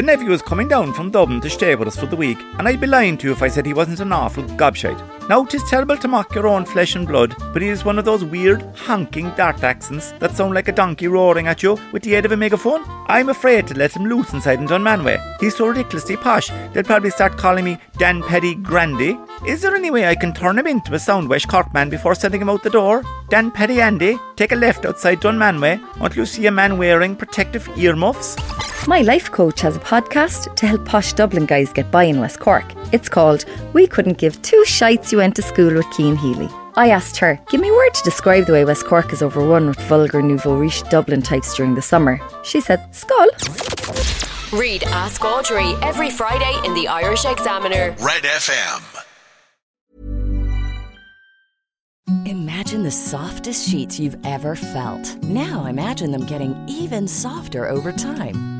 The nephew is coming down from Dublin to stay with us for the week, and I'd be lying to you if I said he wasn't an awful gobshite. Now, 'tis terrible to mock your own flesh and blood, but he is one of those weird, honking dart accents that sound like a donkey roaring at you with the aid of a megaphone. I'm afraid to let him loose inside in Dunmanway. He's so ridiculously posh, they'll probably start calling me Dan Petty Grandy. Is there any way I can turn him into a Soundwash Cork man before sending him out the door? Dan Petty Andy, take a left outside Dunmanway until you see a man wearing protective earmuffs. My life coach has a podcast to help posh Dublin guys get by in West Cork. It's called We Couldn't Give Two Shites You Went to School with Keen Healy. I asked her, give me a word to describe the way West Cork is overrun with vulgar nouveau riche Dublin types during the summer. She said, skull. Read Ask Audrey every Friday in the Irish Examiner. Red FM. Imagine the softest sheets you've ever felt. Now imagine them getting even softer over time.